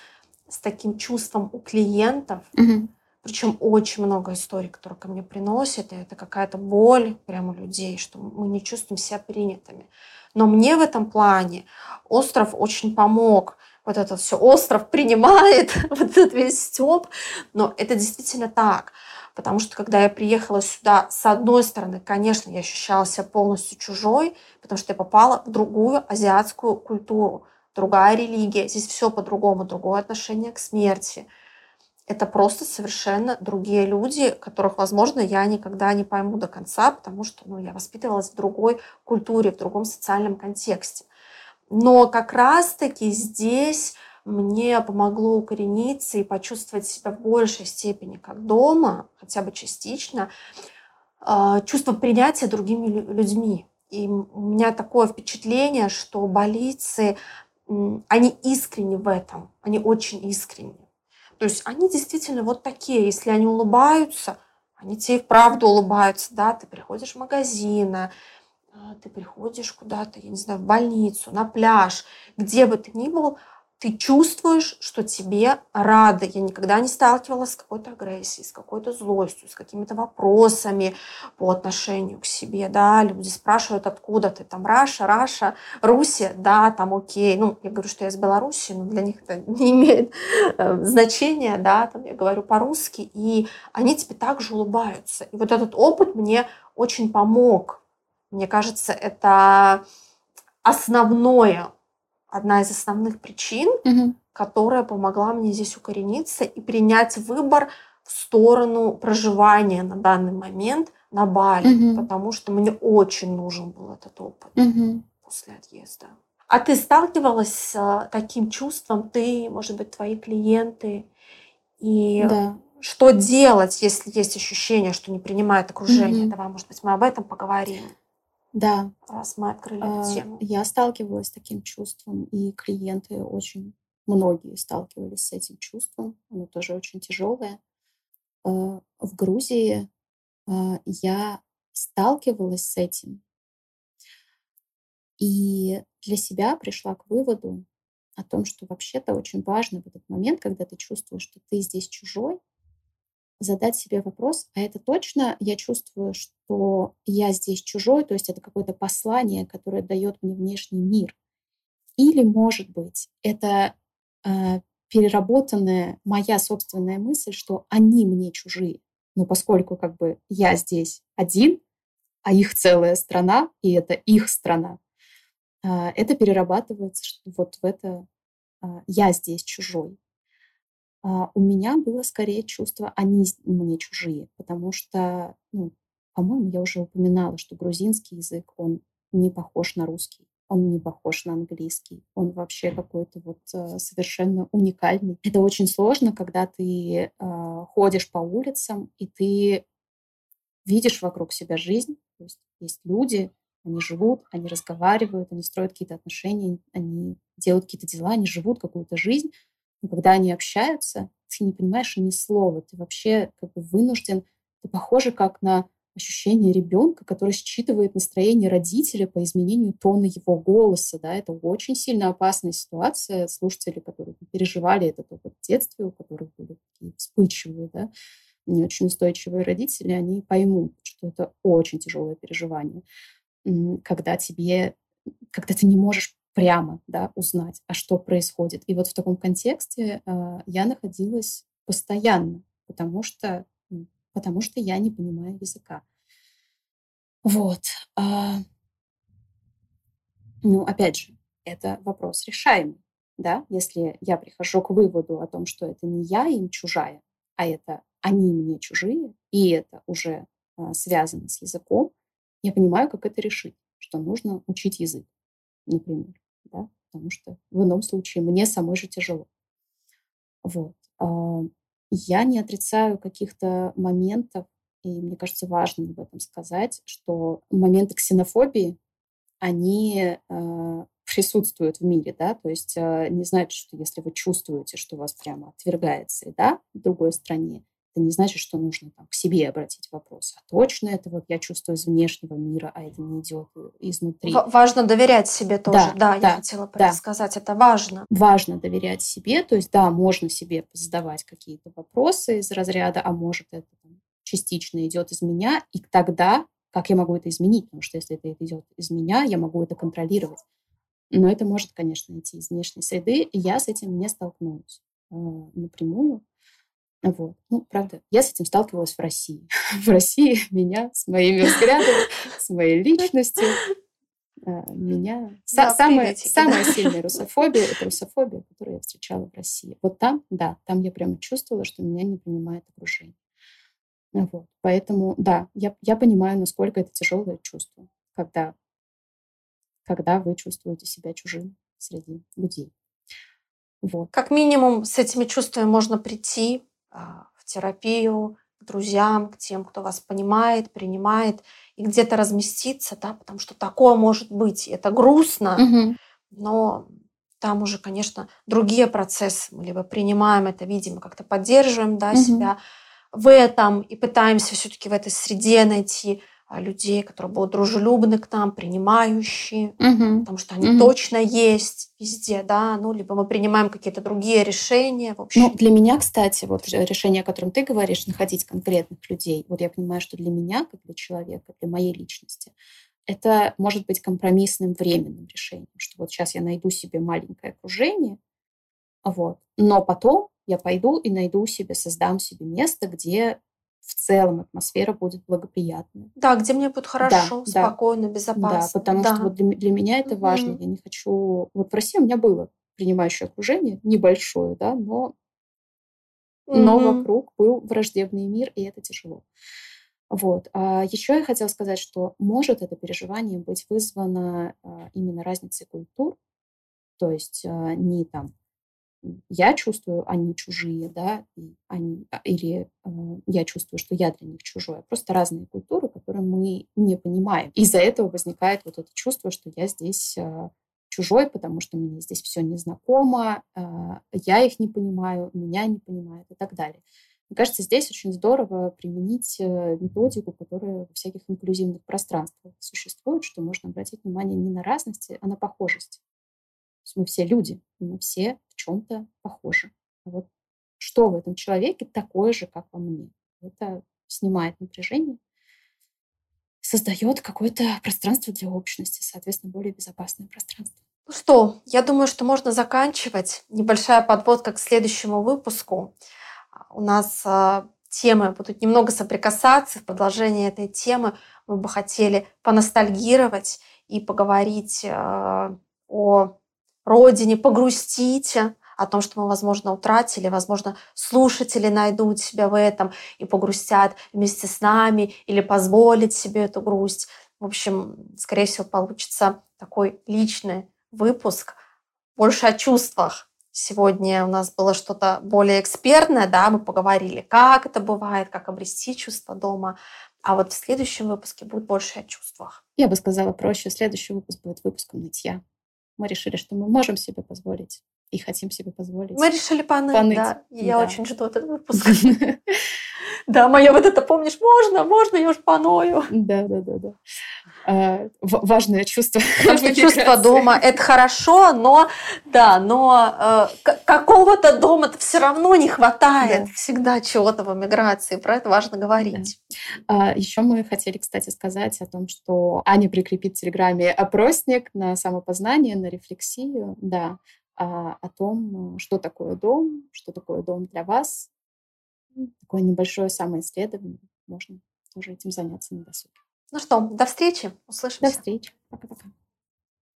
с таким чувством у клиентов, угу. Причем очень много историй, которые ко мне приносят, и это какая-то боль прямо людей, что мы не чувствуем себя принятыми. Но мне в этом плане остров очень помог. Вот это все остров принимает, вот этот весь степ. Но это действительно так. Потому что когда я приехала сюда, с одной стороны, конечно, я ощущала себя полностью чужой, потому что я попала в другую азиатскую культуру, другая религия. Здесь все по-другому, другое отношение к смерти – это просто совершенно другие люди, которых, возможно, я никогда не пойму до конца, потому что ну, я воспитывалась в другой культуре, в другом социальном контексте. Но как раз-таки здесь мне помогло укорениться и почувствовать себя в большей степени как дома, хотя бы частично, а, чувство принятия другими людьми. И у меня такое впечатление, что больницы, они искренне в этом, они очень искренне. То есть они действительно вот такие. Если они улыбаются, они тебе и вправду улыбаются, да, ты приходишь в магазин, а, ты приходишь куда-то, я не знаю, в больницу, на пляж, где бы ты ни был, ты чувствуешь, что тебе рады. Я никогда не сталкивалась с какой-то агрессией, с какой-то злостью, с какими-то вопросами по отношению к себе. Да, люди спрашивают, откуда ты там, Russia, Russia, Руси, да, там окей. Ну, я говорю, что я из Беларуси, но для них это не имеет э, значения, да, там я говорю по-русски, и они тебе также улыбаются. И вот этот опыт мне очень помог. Мне кажется, это основное одна из основных причин, угу. которая помогла мне здесь укорениться и принять выбор в сторону проживания на данный момент на Бали, угу. потому что мне очень нужен был этот опыт угу. после отъезда. А ты сталкивалась с а, таким чувством, ты, может быть, твои клиенты, и да. что делать, если есть ощущение, что не принимает окружение? Угу. Давай, может быть, мы об этом поговорим. Да. Раз мы открыли эту а, тему. Я сталкивалась с таким чувством, и клиенты очень многие сталкивались с этим чувством. Оно тоже очень тяжелое. А, в Грузии а, я сталкивалась с этим. И для себя пришла к выводу о том, что вообще-то очень важно в этот момент, когда ты чувствуешь, что ты здесь чужой, задать себе вопрос, а это точно я чувствую, что я здесь чужой, то есть это какое-то послание, которое дает мне внешний мир. Или, может быть, это э, переработанная моя собственная мысль, что они мне чужие. Но поскольку как бы я здесь один, а их целая страна, и это их страна, а, это перерабатывается вот в это а, «я здесь чужой». А у меня было скорее чувство «они мне чужие», потому что, ну, по-моему, я уже упоминала, что грузинский язык, он не похож на русский, он не похож на английский, он вообще какой-то вот э, совершенно уникальный. Это очень сложно, когда ты э, ходишь по улицам, и ты видишь вокруг себя жизнь, то есть есть люди, они живут, они разговаривают, они строят какие-то отношения, они делают какие-то дела, они живут какую-то жизнь. Когда они общаются, ты не понимаешь ни слова. Ты вообще как бы вынужден... Ты похоже как на ощущение ребенка, который считывает настроение родителя по изменению тона его голоса. Да? Это очень сильно опасная ситуация. Слушатели, которые переживали этот опыт в детстве, у которых были такие вспыльчивые, да, не очень устойчивые родители, они поймут, что это очень тяжелое переживание когда тебе, когда ты не можешь прямо да, узнать, а что происходит. И вот в таком контексте э, я находилась постоянно, потому что, потому что я не понимаю языка. Вот. А, ну, опять же, это вопрос решаемый. Да? Если я прихожу к выводу о том, что это не я им чужая, а это они мне чужие, и это уже а, связано с языком, я понимаю, как это решить, что нужно учить язык, например, да, потому что в ином случае мне самой же тяжело. Вот. А, я не отрицаю каких-то моментов, и мне кажется важно об этом сказать, что моменты ксенофобии, они э, присутствуют в мире, да, то есть э, не значит, что если вы чувствуете, что вас прямо отвергается, да, в другой стране, это не значит, что нужно там, к себе обратить вопрос. А точно это вот я чувствую из внешнего мира, а это не идет э, изнутри. В- важно доверять себе тоже. Да, да, да я хотела да. сказать, это важно. Важно доверять себе. То есть, да, можно себе задавать какие-то вопросы из разряда, а может это там, частично идет из меня, и тогда как я могу это изменить? Потому что если это идет из меня, я могу это контролировать. Но это может, конечно, идти из внешней среды, и я с этим не столкнулась э, напрямую. Вот. Ну, правда, я с этим сталкивалась в России. В России меня с моими взглядами, с моей личностью, а, меня... Да, самая, самая сильная русофобия — это русофобия, которую я встречала в России. Вот там, да, там я прямо чувствовала, что меня не понимает окружение. Вот. Поэтому, да, я, я понимаю, насколько это тяжелое чувство, когда, когда вы чувствуете себя чужим среди людей. Вот. Как минимум с этими чувствами можно прийти, в терапию, к друзьям, к тем, кто вас понимает, принимает, и где-то разместиться, да, потому что такое может быть. Это грустно, угу. но там уже, конечно, другие процессы. Мы либо принимаем это, видимо, как-то поддерживаем да, угу. себя в этом и пытаемся все-таки в этой среде найти а, людей, которые будут дружелюбны к нам, принимающие, угу. потому что они угу. точно есть везде, да, ну, либо мы принимаем какие-то другие решения, в общем. Ну, для меня, кстати, вот решение, о котором ты говоришь, находить конкретных людей, вот я понимаю, что для меня, как для человека, для моей личности, это может быть компромиссным временным решением, что вот сейчас я найду себе маленькое окружение, вот, но потом я пойду и найду себе, создам себе место, где целом атмосфера будет благоприятная. Да, где мне будет хорошо, да, спокойно, да. безопасно. Да, потому да. что вот для, для меня это важно. Mm-hmm. Я не хочу... Вот в России у меня было принимающее окружение, небольшое, да, но, mm-hmm. но вокруг был враждебный мир, и это тяжело. Вот. А еще я хотела сказать, что может это переживание быть вызвано а, именно разницей культур, то есть а, не там я чувствую, они чужие, да, и они, а, или э, я чувствую, что я для них чужой. Просто разные культуры, которые мы не понимаем. Из-за этого возникает вот это чувство, что я здесь э, чужой, потому что мне здесь все незнакомо, э, я их не понимаю, меня не понимают и так далее. Мне кажется, здесь очень здорово применить э, методику, которая в всяких инклюзивных пространствах существует, что можно обратить внимание не на разности, а на похожесть есть мы все люди, мы все чем-то похожи. А вот что в этом человеке такое же, как во мне? Это снимает напряжение, создает какое-то пространство для общности, соответственно, более безопасное пространство. Ну что, я думаю, что можно заканчивать. Небольшая подводка к следующему выпуску. У нас а, темы будут немного соприкасаться. В продолжении этой темы мы бы хотели поностальгировать и поговорить о родине, погрустить о том, что мы, возможно, утратили, возможно, слушатели найдут себя в этом и погрустят вместе с нами или позволить себе эту грусть. В общем, скорее всего, получится такой личный выпуск, больше о чувствах. Сегодня у нас было что-то более экспертное, да, мы поговорили, как это бывает, как обрести чувство дома. А вот в следующем выпуске будет больше о чувствах. Я бы сказала проще. Следующий выпуск будет выпуском нытья. Мы решили, что мы можем себе позволить и хотим себе позволить. Мы решили поныть, поныть. да. Я да. очень жду этот выпуск. Да, моя вот это помнишь, можно, можно, я уж поною. Да, да, да, да. А, важное чувство. Что чувство дома – это хорошо, но, да, но э, какого-то дома-то все равно не хватает. Да. Всегда чего-то в эмиграции, про это важно говорить. Да. А, еще мы хотели, кстати, сказать о том, что Аня прикрепит в Телеграме опросник на самопознание, на рефлексию, да, а, о том, что такое дом, что такое дом для вас. Такое небольшое самоисследование. Можно тоже этим заняться на досуге. Ну что, до встречи. Услышимся. До встречи. Пока-пока.